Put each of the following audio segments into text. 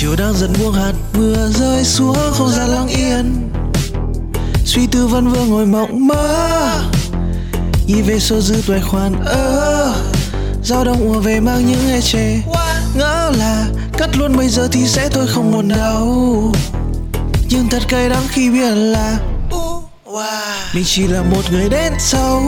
chiều đang dần buông hạt, mưa rơi xuống, không gian lặng yên. Suy tư vẫn vương ngồi mộng mơ. Nghĩ về số dư tuổi khoản ơ. Giao động ùa về mang những e chê. Ngỡ là cắt luôn bây giờ thì sẽ thôi không buồn đau. nhưng thật cay đắng khi biết là mình chỉ là một người đến sau.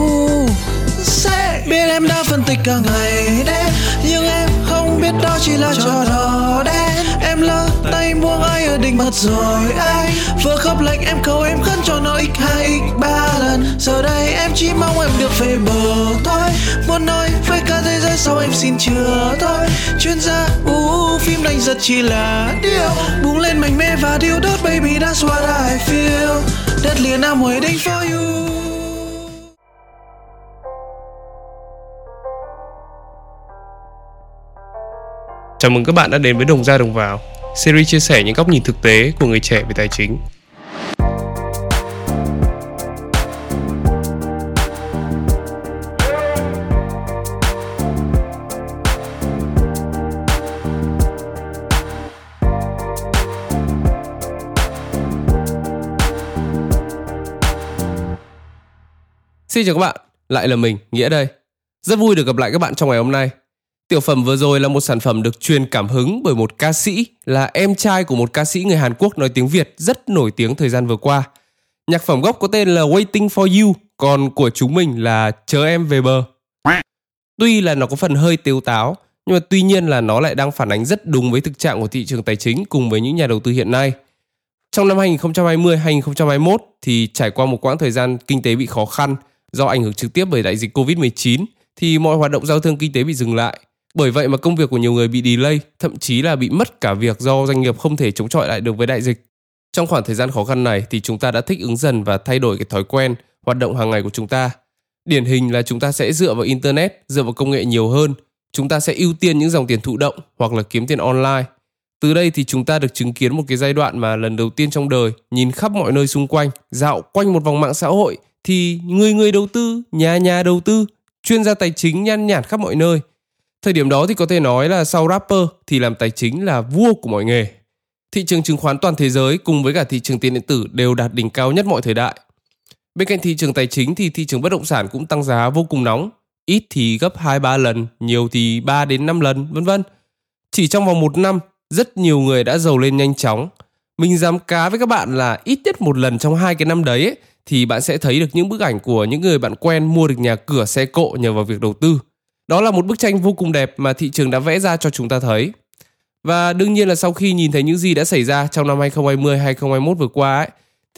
Biết em đã phân tích cả ngày đêm. Nhưng em không biết đó chỉ là trò đỏ đen em lỡ tay buông ai ở đỉnh mặt rồi anh. Vừa khóc lạnh em cầu em khấn cho nó x hai x ba lần. Giờ đây em chỉ mong em được về bờ thôi. Muốn nói với cả thế giới sau em xin chừa thôi. Chuyên gia, u phim đánh giật chỉ là điều. Bùng lên mạnh mẽ và điêu đốt baby, that's what I feel. Đất liền, I'm waiting for you. Chào mừng các bạn đã đến với Đồng ra Đồng vào, series chia sẻ những góc nhìn thực tế của người trẻ về tài chính. Xin chào các bạn, lại là mình, Nghĩa đây. Rất vui được gặp lại các bạn trong ngày hôm nay. Tiểu phẩm vừa rồi là một sản phẩm được truyền cảm hứng bởi một ca sĩ là em trai của một ca sĩ người Hàn Quốc nói tiếng Việt rất nổi tiếng thời gian vừa qua. Nhạc phẩm gốc có tên là Waiting for You, còn của chúng mình là Chờ em về bờ. Tuy là nó có phần hơi tiêu táo, nhưng mà tuy nhiên là nó lại đang phản ánh rất đúng với thực trạng của thị trường tài chính cùng với những nhà đầu tư hiện nay. Trong năm 2020-2021 thì trải qua một quãng thời gian kinh tế bị khó khăn do ảnh hưởng trực tiếp bởi đại dịch Covid-19 thì mọi hoạt động giao thương kinh tế bị dừng lại bởi vậy mà công việc của nhiều người bị delay, thậm chí là bị mất cả việc do doanh nghiệp không thể chống chọi lại được với đại dịch. Trong khoảng thời gian khó khăn này thì chúng ta đã thích ứng dần và thay đổi cái thói quen, hoạt động hàng ngày của chúng ta. Điển hình là chúng ta sẽ dựa vào internet, dựa vào công nghệ nhiều hơn. Chúng ta sẽ ưu tiên những dòng tiền thụ động hoặc là kiếm tiền online. Từ đây thì chúng ta được chứng kiến một cái giai đoạn mà lần đầu tiên trong đời nhìn khắp mọi nơi xung quanh, dạo quanh một vòng mạng xã hội thì người người đầu tư, nhà nhà đầu tư, chuyên gia tài chính nhan nhản khắp mọi nơi – Thời điểm đó thì có thể nói là sau rapper thì làm tài chính là vua của mọi nghề. Thị trường chứng khoán toàn thế giới cùng với cả thị trường tiền điện tử đều đạt đỉnh cao nhất mọi thời đại. Bên cạnh thị trường tài chính thì thị trường bất động sản cũng tăng giá vô cùng nóng, ít thì gấp 2-3 lần, nhiều thì 3 đến 5 lần, vân vân. Chỉ trong vòng một năm, rất nhiều người đã giàu lên nhanh chóng. Mình dám cá với các bạn là ít nhất một lần trong hai cái năm đấy ấy, thì bạn sẽ thấy được những bức ảnh của những người bạn quen mua được nhà cửa xe cộ nhờ vào việc đầu tư. Đó là một bức tranh vô cùng đẹp mà thị trường đã vẽ ra cho chúng ta thấy. Và đương nhiên là sau khi nhìn thấy những gì đã xảy ra trong năm 2020 2021 vừa qua ấy,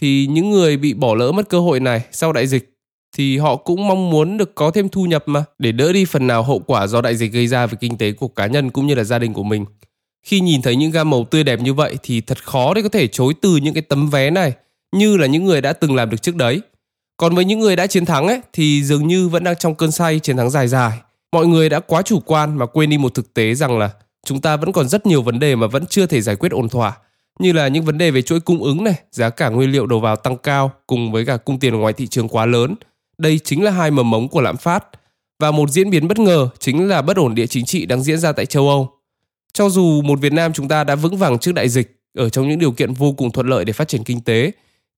thì những người bị bỏ lỡ mất cơ hội này sau đại dịch thì họ cũng mong muốn được có thêm thu nhập mà, để đỡ đi phần nào hậu quả do đại dịch gây ra về kinh tế của cá nhân cũng như là gia đình của mình. Khi nhìn thấy những gam màu tươi đẹp như vậy thì thật khó để có thể chối từ những cái tấm vé này như là những người đã từng làm được trước đấy. Còn với những người đã chiến thắng ấy thì dường như vẫn đang trong cơn say chiến thắng dài dài mọi người đã quá chủ quan mà quên đi một thực tế rằng là chúng ta vẫn còn rất nhiều vấn đề mà vẫn chưa thể giải quyết ổn thỏa như là những vấn đề về chuỗi cung ứng này, giá cả nguyên liệu đầu vào tăng cao cùng với cả cung tiền ngoài thị trường quá lớn. Đây chính là hai mầm mống của lạm phát. Và một diễn biến bất ngờ chính là bất ổn địa chính trị đang diễn ra tại châu Âu. Cho dù một Việt Nam chúng ta đã vững vàng trước đại dịch ở trong những điều kiện vô cùng thuận lợi để phát triển kinh tế,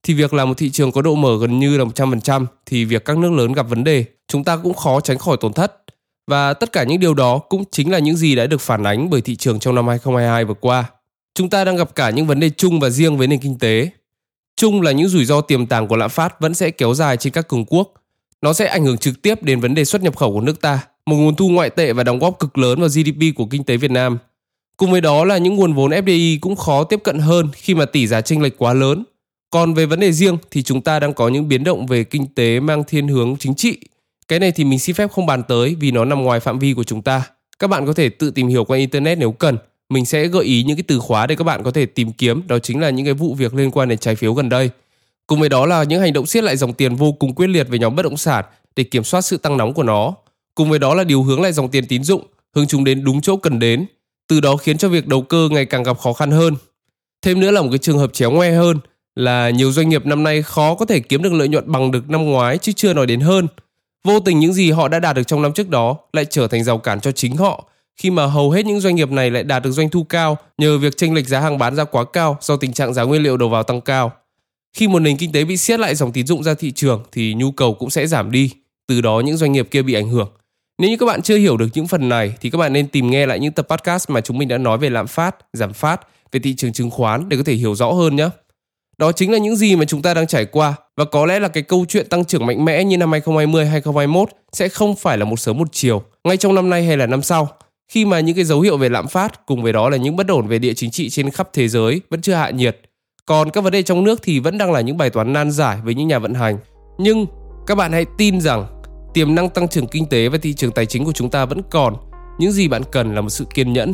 thì việc là một thị trường có độ mở gần như là 100% thì việc các nước lớn gặp vấn đề, chúng ta cũng khó tránh khỏi tổn thất. Và tất cả những điều đó cũng chính là những gì đã được phản ánh bởi thị trường trong năm 2022 vừa qua. Chúng ta đang gặp cả những vấn đề chung và riêng với nền kinh tế. Chung là những rủi ro tiềm tàng của lạm phát vẫn sẽ kéo dài trên các cường quốc. Nó sẽ ảnh hưởng trực tiếp đến vấn đề xuất nhập khẩu của nước ta, một nguồn thu ngoại tệ và đóng góp cực lớn vào GDP của kinh tế Việt Nam. Cùng với đó là những nguồn vốn FDI cũng khó tiếp cận hơn khi mà tỷ giá chênh lệch quá lớn. Còn về vấn đề riêng thì chúng ta đang có những biến động về kinh tế mang thiên hướng chính trị cái này thì mình xin phép không bàn tới vì nó nằm ngoài phạm vi của chúng ta. Các bạn có thể tự tìm hiểu qua internet nếu cần. Mình sẽ gợi ý những cái từ khóa để các bạn có thể tìm kiếm, đó chính là những cái vụ việc liên quan đến trái phiếu gần đây. Cùng với đó là những hành động siết lại dòng tiền vô cùng quyết liệt về nhóm bất động sản để kiểm soát sự tăng nóng của nó. Cùng với đó là điều hướng lại dòng tiền tín dụng, hướng chúng đến đúng chỗ cần đến, từ đó khiến cho việc đầu cơ ngày càng gặp khó khăn hơn. Thêm nữa là một cái trường hợp chéo ngoe hơn là nhiều doanh nghiệp năm nay khó có thể kiếm được lợi nhuận bằng được năm ngoái chứ chưa nói đến hơn – Vô tình những gì họ đã đạt được trong năm trước đó lại trở thành rào cản cho chính họ khi mà hầu hết những doanh nghiệp này lại đạt được doanh thu cao nhờ việc chênh lệch giá hàng bán ra quá cao do tình trạng giá nguyên liệu đầu vào tăng cao. Khi một nền kinh tế bị siết lại dòng tín dụng ra thị trường thì nhu cầu cũng sẽ giảm đi, từ đó những doanh nghiệp kia bị ảnh hưởng. Nếu như các bạn chưa hiểu được những phần này thì các bạn nên tìm nghe lại những tập podcast mà chúng mình đã nói về lạm phát, giảm phát, về thị trường chứng khoán để có thể hiểu rõ hơn nhé. Đó chính là những gì mà chúng ta đang trải qua và có lẽ là cái câu chuyện tăng trưởng mạnh mẽ như năm 2020 2021 sẽ không phải là một sớm một chiều, ngay trong năm nay hay là năm sau. Khi mà những cái dấu hiệu về lạm phát cùng với đó là những bất ổn về địa chính trị trên khắp thế giới vẫn chưa hạ nhiệt. Còn các vấn đề trong nước thì vẫn đang là những bài toán nan giải với những nhà vận hành. Nhưng các bạn hãy tin rằng tiềm năng tăng trưởng kinh tế và thị trường tài chính của chúng ta vẫn còn. Những gì bạn cần là một sự kiên nhẫn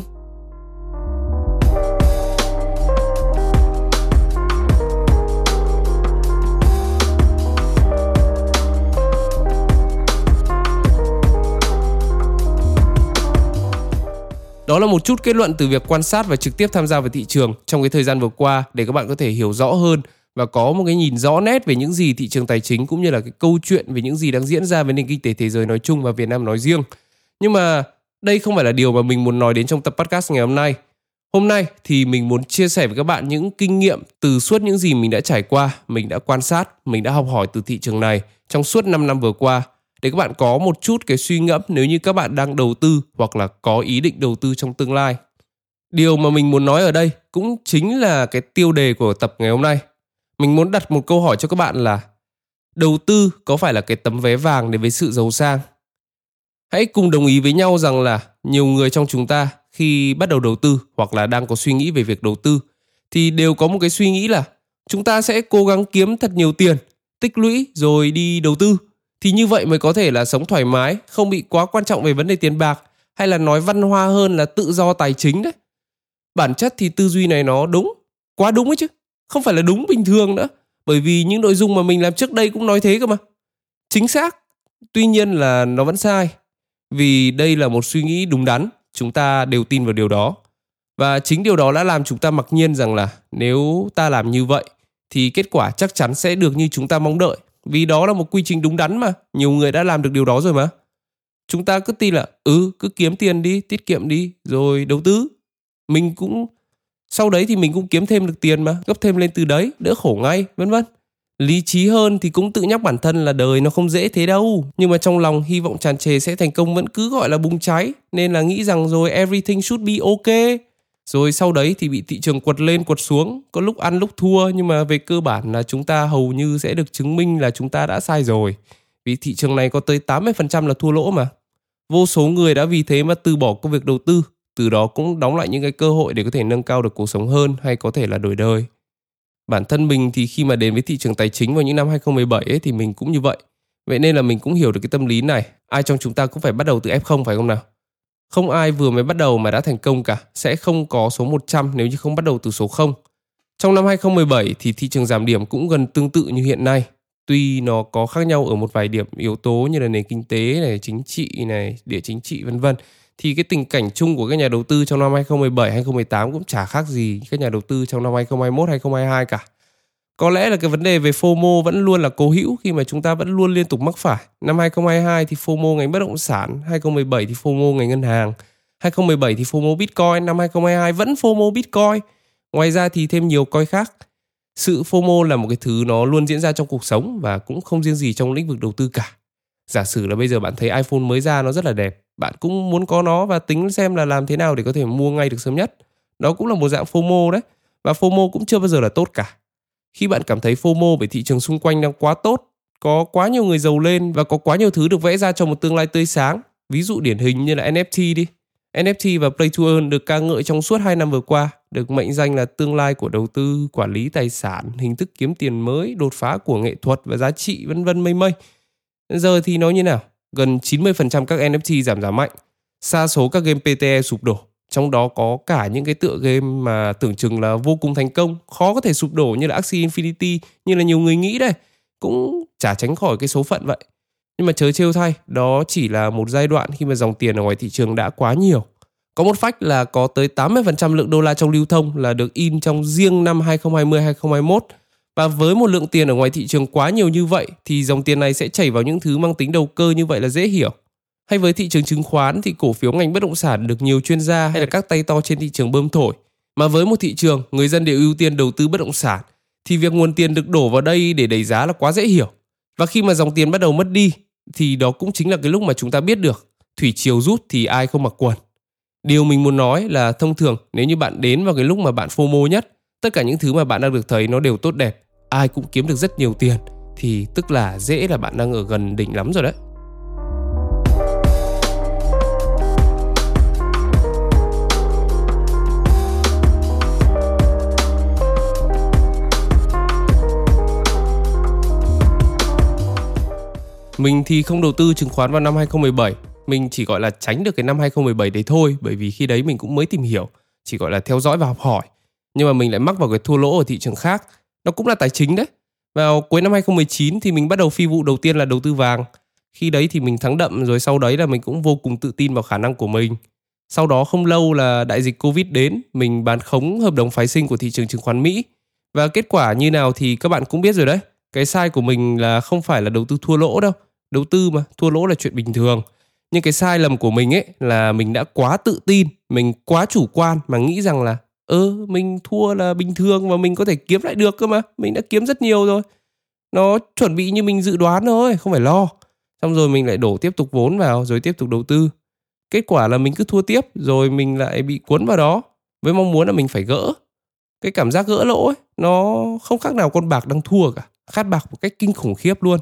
Đó là một chút kết luận từ việc quan sát và trực tiếp tham gia vào thị trường trong cái thời gian vừa qua để các bạn có thể hiểu rõ hơn và có một cái nhìn rõ nét về những gì thị trường tài chính cũng như là cái câu chuyện về những gì đang diễn ra với nền kinh tế thế giới nói chung và Việt Nam nói riêng. Nhưng mà đây không phải là điều mà mình muốn nói đến trong tập podcast ngày hôm nay. Hôm nay thì mình muốn chia sẻ với các bạn những kinh nghiệm từ suốt những gì mình đã trải qua, mình đã quan sát, mình đã học hỏi từ thị trường này trong suốt 5 năm vừa qua để các bạn có một chút cái suy ngẫm nếu như các bạn đang đầu tư hoặc là có ý định đầu tư trong tương lai. Điều mà mình muốn nói ở đây cũng chính là cái tiêu đề của tập ngày hôm nay. Mình muốn đặt một câu hỏi cho các bạn là đầu tư có phải là cái tấm vé vàng đến với sự giàu sang? Hãy cùng đồng ý với nhau rằng là nhiều người trong chúng ta khi bắt đầu đầu tư hoặc là đang có suy nghĩ về việc đầu tư thì đều có một cái suy nghĩ là chúng ta sẽ cố gắng kiếm thật nhiều tiền, tích lũy rồi đi đầu tư thì như vậy mới có thể là sống thoải mái, không bị quá quan trọng về vấn đề tiền bạc hay là nói văn hoa hơn là tự do tài chính đấy. Bản chất thì tư duy này nó đúng, quá đúng ấy chứ, không phải là đúng bình thường nữa, bởi vì những nội dung mà mình làm trước đây cũng nói thế cơ mà. Chính xác, tuy nhiên là nó vẫn sai, vì đây là một suy nghĩ đúng đắn, chúng ta đều tin vào điều đó. Và chính điều đó đã làm chúng ta mặc nhiên rằng là nếu ta làm như vậy thì kết quả chắc chắn sẽ được như chúng ta mong đợi vì đó là một quy trình đúng đắn mà. Nhiều người đã làm được điều đó rồi mà. Chúng ta cứ tin là ừ cứ kiếm tiền đi, tiết kiệm đi, rồi đầu tư. Mình cũng, sau đấy thì mình cũng kiếm thêm được tiền mà, gấp thêm lên từ đấy, đỡ khổ ngay, vân vân. Lý trí hơn thì cũng tự nhắc bản thân là đời nó không dễ thế đâu. Nhưng mà trong lòng hy vọng tràn trề sẽ thành công vẫn cứ gọi là bùng cháy. Nên là nghĩ rằng rồi everything should be okay rồi sau đấy thì bị thị trường quật lên quật xuống. Có lúc ăn lúc thua nhưng mà về cơ bản là chúng ta hầu như sẽ được chứng minh là chúng ta đã sai rồi. Vì thị trường này có tới 80% là thua lỗ mà. Vô số người đã vì thế mà từ bỏ công việc đầu tư. Từ đó cũng đóng lại những cái cơ hội để có thể nâng cao được cuộc sống hơn hay có thể là đổi đời. Bản thân mình thì khi mà đến với thị trường tài chính vào những năm 2017 ấy, thì mình cũng như vậy. Vậy nên là mình cũng hiểu được cái tâm lý này. Ai trong chúng ta cũng phải bắt đầu từ F0 phải không nào? Không ai vừa mới bắt đầu mà đã thành công cả, sẽ không có số 100 nếu như không bắt đầu từ số 0. Trong năm 2017 thì thị trường giảm điểm cũng gần tương tự như hiện nay. Tuy nó có khác nhau ở một vài điểm yếu tố như là nền kinh tế này, chính trị này, địa chính trị vân vân thì cái tình cảnh chung của các nhà đầu tư trong năm 2017 2018 cũng chả khác gì các nhà đầu tư trong năm 2021 2022 cả. Có lẽ là cái vấn đề về FOMO vẫn luôn là cố hữu khi mà chúng ta vẫn luôn liên tục mắc phải. Năm 2022 thì FOMO ngành bất động sản, 2017 thì FOMO ngành ngân hàng, 2017 thì FOMO Bitcoin, năm 2022 vẫn FOMO Bitcoin. Ngoài ra thì thêm nhiều coin khác. Sự FOMO là một cái thứ nó luôn diễn ra trong cuộc sống và cũng không riêng gì trong lĩnh vực đầu tư cả. Giả sử là bây giờ bạn thấy iPhone mới ra nó rất là đẹp, bạn cũng muốn có nó và tính xem là làm thế nào để có thể mua ngay được sớm nhất. Đó cũng là một dạng FOMO đấy. Và FOMO cũng chưa bao giờ là tốt cả khi bạn cảm thấy FOMO bởi thị trường xung quanh đang quá tốt, có quá nhiều người giàu lên và có quá nhiều thứ được vẽ ra cho một tương lai tươi sáng. Ví dụ điển hình như là NFT đi. NFT và Play to Earn được ca ngợi trong suốt 2 năm vừa qua, được mệnh danh là tương lai của đầu tư, quản lý tài sản, hình thức kiếm tiền mới, đột phá của nghệ thuật và giá trị vân vân mây mây. Giờ thì nói như nào? Gần 90% các NFT giảm giá mạnh, xa số các game PTE sụp đổ trong đó có cả những cái tựa game mà tưởng chừng là vô cùng thành công, khó có thể sụp đổ như là Axie Infinity, như là nhiều người nghĩ đây cũng chả tránh khỏi cái số phận vậy. Nhưng mà chớ trêu thay, đó chỉ là một giai đoạn khi mà dòng tiền ở ngoài thị trường đã quá nhiều. Có một fact là có tới 80% lượng đô la trong lưu thông là được in trong riêng năm 2020-2021 và với một lượng tiền ở ngoài thị trường quá nhiều như vậy thì dòng tiền này sẽ chảy vào những thứ mang tính đầu cơ như vậy là dễ hiểu. Hay với thị trường chứng khoán thì cổ phiếu ngành bất động sản được nhiều chuyên gia hay là các tay to trên thị trường bơm thổi. Mà với một thị trường người dân đều ưu tiên đầu tư bất động sản thì việc nguồn tiền được đổ vào đây để đẩy giá là quá dễ hiểu. Và khi mà dòng tiền bắt đầu mất đi thì đó cũng chính là cái lúc mà chúng ta biết được thủy chiều rút thì ai không mặc quần. Điều mình muốn nói là thông thường nếu như bạn đến vào cái lúc mà bạn FOMO nhất, tất cả những thứ mà bạn đang được thấy nó đều tốt đẹp, ai cũng kiếm được rất nhiều tiền thì tức là dễ là bạn đang ở gần đỉnh lắm rồi đấy. Mình thì không đầu tư chứng khoán vào năm 2017, mình chỉ gọi là tránh được cái năm 2017 đấy thôi bởi vì khi đấy mình cũng mới tìm hiểu, chỉ gọi là theo dõi và học hỏi. Nhưng mà mình lại mắc vào cái thua lỗ ở thị trường khác. Nó cũng là tài chính đấy. Vào cuối năm 2019 thì mình bắt đầu phi vụ đầu tiên là đầu tư vàng. Khi đấy thì mình thắng đậm rồi sau đấy là mình cũng vô cùng tự tin vào khả năng của mình. Sau đó không lâu là đại dịch Covid đến, mình bán khống hợp đồng phái sinh của thị trường chứng khoán Mỹ. Và kết quả như nào thì các bạn cũng biết rồi đấy. Cái sai của mình là không phải là đầu tư thua lỗ đâu. Đầu tư mà, thua lỗ là chuyện bình thường. Nhưng cái sai lầm của mình ấy là mình đã quá tự tin, mình quá chủ quan mà nghĩ rằng là ơ ừ, mình thua là bình thường và mình có thể kiếm lại được cơ mà mình đã kiếm rất nhiều rồi. Nó chuẩn bị như mình dự đoán thôi không phải lo. Xong rồi mình lại đổ tiếp tục vốn vào rồi tiếp tục đầu tư. Kết quả là mình cứ thua tiếp rồi mình lại bị cuốn vào đó với mong muốn là mình phải gỡ. Cái cảm giác gỡ lỗ ấy nó không khác nào con bạc đang thua cả khát bạc một cách kinh khủng khiếp luôn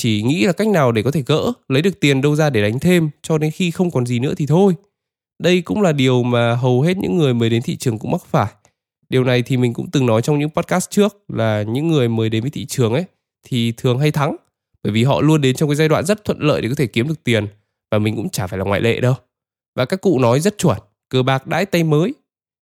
chỉ nghĩ là cách nào để có thể gỡ lấy được tiền đâu ra để đánh thêm cho đến khi không còn gì nữa thì thôi đây cũng là điều mà hầu hết những người mới đến thị trường cũng mắc phải. Điều này thì mình cũng từng nói trong những podcast trước là những người mới đến với thị trường ấy thì thường hay thắng bởi vì họ luôn đến trong cái giai đoạn rất thuận lợi để có thể kiếm được tiền và mình cũng chả phải là ngoại lệ đâu. Và các cụ nói rất chuẩn, cờ bạc đãi tay mới.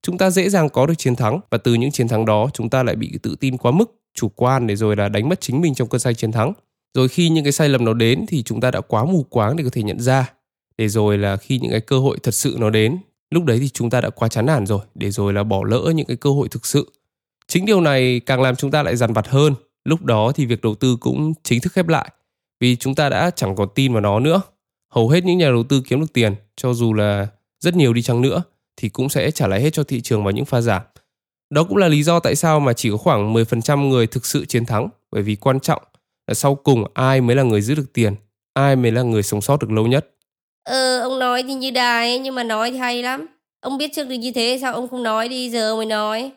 Chúng ta dễ dàng có được chiến thắng và từ những chiến thắng đó chúng ta lại bị tự tin quá mức, chủ quan để rồi là đánh mất chính mình trong cơn say chiến thắng. Rồi khi những cái sai lầm nó đến thì chúng ta đã quá mù quáng để có thể nhận ra. Để rồi là khi những cái cơ hội thật sự nó đến, lúc đấy thì chúng ta đã quá chán nản rồi, để rồi là bỏ lỡ những cái cơ hội thực sự. Chính điều này càng làm chúng ta lại dằn vặt hơn. Lúc đó thì việc đầu tư cũng chính thức khép lại, vì chúng ta đã chẳng còn tin vào nó nữa. Hầu hết những nhà đầu tư kiếm được tiền, cho dù là rất nhiều đi chăng nữa, thì cũng sẽ trả lại hết cho thị trường vào những pha giảm. Đó cũng là lý do tại sao mà chỉ có khoảng 10% người thực sự chiến thắng, bởi vì quan trọng là sau cùng ai mới là người giữ được tiền ai mới là người sống sót được lâu nhất Ờ, ông nói thì như đài nhưng mà nói thì hay lắm. Ông biết trước được như thế sao ông không nói đi giờ mới nói.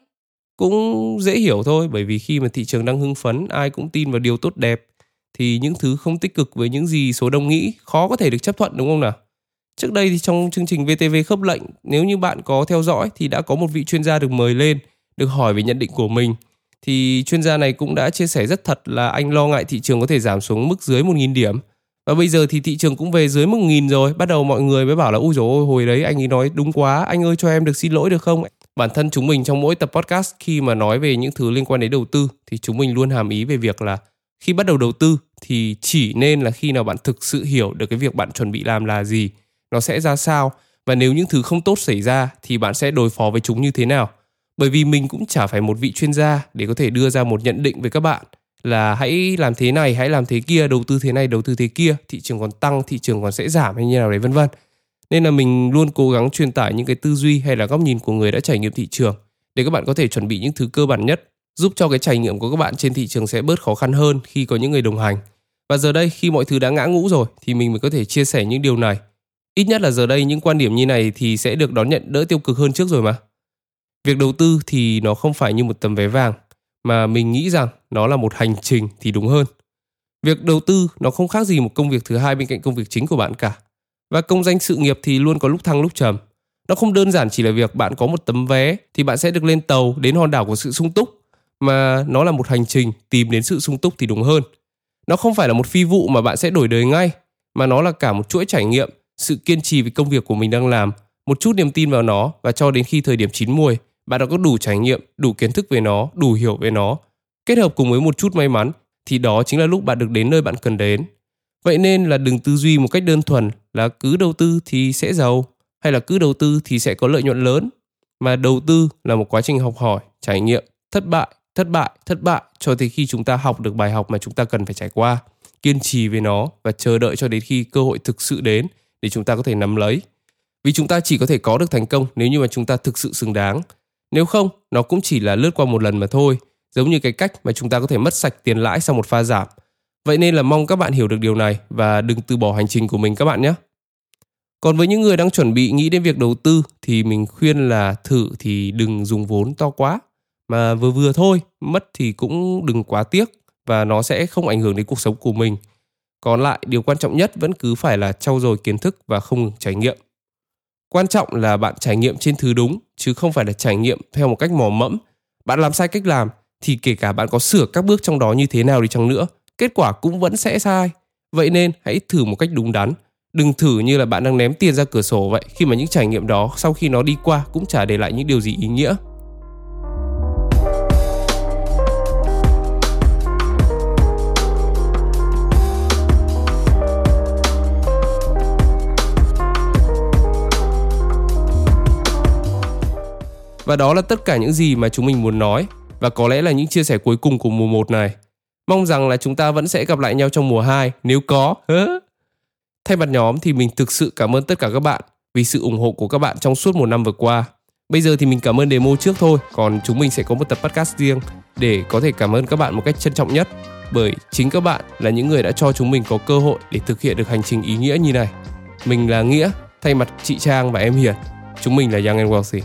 Cũng dễ hiểu thôi bởi vì khi mà thị trường đang hưng phấn ai cũng tin vào điều tốt đẹp thì những thứ không tích cực với những gì số đông nghĩ khó có thể được chấp thuận đúng không nào? Trước đây thì trong chương trình VTV khớp lệnh nếu như bạn có theo dõi thì đã có một vị chuyên gia được mời lên được hỏi về nhận định của mình thì chuyên gia này cũng đã chia sẻ rất thật là anh lo ngại thị trường có thể giảm xuống mức dưới 1.000 điểm. Và bây giờ thì thị trường cũng về dưới một nghìn rồi. Bắt đầu mọi người mới bảo là, ui dồi ôi, hồi đấy anh ấy nói đúng quá. Anh ơi, cho em được xin lỗi được không? Bản thân chúng mình trong mỗi tập podcast khi mà nói về những thứ liên quan đến đầu tư thì chúng mình luôn hàm ý về việc là khi bắt đầu đầu tư thì chỉ nên là khi nào bạn thực sự hiểu được cái việc bạn chuẩn bị làm là gì, nó sẽ ra sao. Và nếu những thứ không tốt xảy ra thì bạn sẽ đối phó với chúng như thế nào bởi vì mình cũng chả phải một vị chuyên gia để có thể đưa ra một nhận định với các bạn là hãy làm thế này, hãy làm thế kia, đầu tư thế này, đầu tư thế kia, thị trường còn tăng, thị trường còn sẽ giảm hay như nào đấy, vân vân. Nên là mình luôn cố gắng truyền tải những cái tư duy hay là góc nhìn của người đã trải nghiệm thị trường để các bạn có thể chuẩn bị những thứ cơ bản nhất, giúp cho cái trải nghiệm của các bạn trên thị trường sẽ bớt khó khăn hơn khi có những người đồng hành. Và giờ đây khi mọi thứ đã ngã ngũ rồi thì mình mới có thể chia sẻ những điều này. Ít nhất là giờ đây những quan điểm như này thì sẽ được đón nhận đỡ tiêu cực hơn trước rồi mà việc đầu tư thì nó không phải như một tấm vé vàng mà mình nghĩ rằng nó là một hành trình thì đúng hơn. Việc đầu tư nó không khác gì một công việc thứ hai bên cạnh công việc chính của bạn cả. Và công danh sự nghiệp thì luôn có lúc thăng lúc trầm. Nó không đơn giản chỉ là việc bạn có một tấm vé thì bạn sẽ được lên tàu đến hòn đảo của sự sung túc, mà nó là một hành trình tìm đến sự sung túc thì đúng hơn. Nó không phải là một phi vụ mà bạn sẽ đổi đời ngay, mà nó là cả một chuỗi trải nghiệm, sự kiên trì với công việc của mình đang làm, một chút niềm tin vào nó và cho đến khi thời điểm chín muồi, bạn đã có đủ trải nghiệm, đủ kiến thức về nó, đủ hiểu về nó, kết hợp cùng với một chút may mắn thì đó chính là lúc bạn được đến nơi bạn cần đến. Vậy nên là đừng tư duy một cách đơn thuần là cứ đầu tư thì sẽ giàu hay là cứ đầu tư thì sẽ có lợi nhuận lớn mà đầu tư là một quá trình học hỏi, trải nghiệm, thất bại, thất bại, thất bại cho tới khi chúng ta học được bài học mà chúng ta cần phải trải qua, kiên trì với nó và chờ đợi cho đến khi cơ hội thực sự đến để chúng ta có thể nắm lấy. Vì chúng ta chỉ có thể có được thành công nếu như mà chúng ta thực sự xứng đáng. Nếu không, nó cũng chỉ là lướt qua một lần mà thôi, giống như cái cách mà chúng ta có thể mất sạch tiền lãi sau một pha giảm. Vậy nên là mong các bạn hiểu được điều này và đừng từ bỏ hành trình của mình các bạn nhé. Còn với những người đang chuẩn bị nghĩ đến việc đầu tư thì mình khuyên là thử thì đừng dùng vốn to quá mà vừa vừa thôi, mất thì cũng đừng quá tiếc và nó sẽ không ảnh hưởng đến cuộc sống của mình. Còn lại điều quan trọng nhất vẫn cứ phải là trau dồi kiến thức và không ngừng trải nghiệm. Quan trọng là bạn trải nghiệm trên thứ đúng chứ không phải là trải nghiệm theo một cách mò mẫm. Bạn làm sai cách làm thì kể cả bạn có sửa các bước trong đó như thế nào đi chăng nữa, kết quả cũng vẫn sẽ sai. Vậy nên hãy thử một cách đúng đắn. Đừng thử như là bạn đang ném tiền ra cửa sổ vậy khi mà những trải nghiệm đó sau khi nó đi qua cũng chả để lại những điều gì ý nghĩa. Và đó là tất cả những gì mà chúng mình muốn nói và có lẽ là những chia sẻ cuối cùng của mùa 1 này. Mong rằng là chúng ta vẫn sẽ gặp lại nhau trong mùa 2 nếu có. Thay mặt nhóm thì mình thực sự cảm ơn tất cả các bạn vì sự ủng hộ của các bạn trong suốt một năm vừa qua. Bây giờ thì mình cảm ơn demo trước thôi, còn chúng mình sẽ có một tập podcast riêng để có thể cảm ơn các bạn một cách trân trọng nhất bởi chính các bạn là những người đã cho chúng mình có cơ hội để thực hiện được hành trình ý nghĩa như này. Mình là Nghĩa, thay mặt chị Trang và em Hiền. Chúng mình là Young and Wealthy.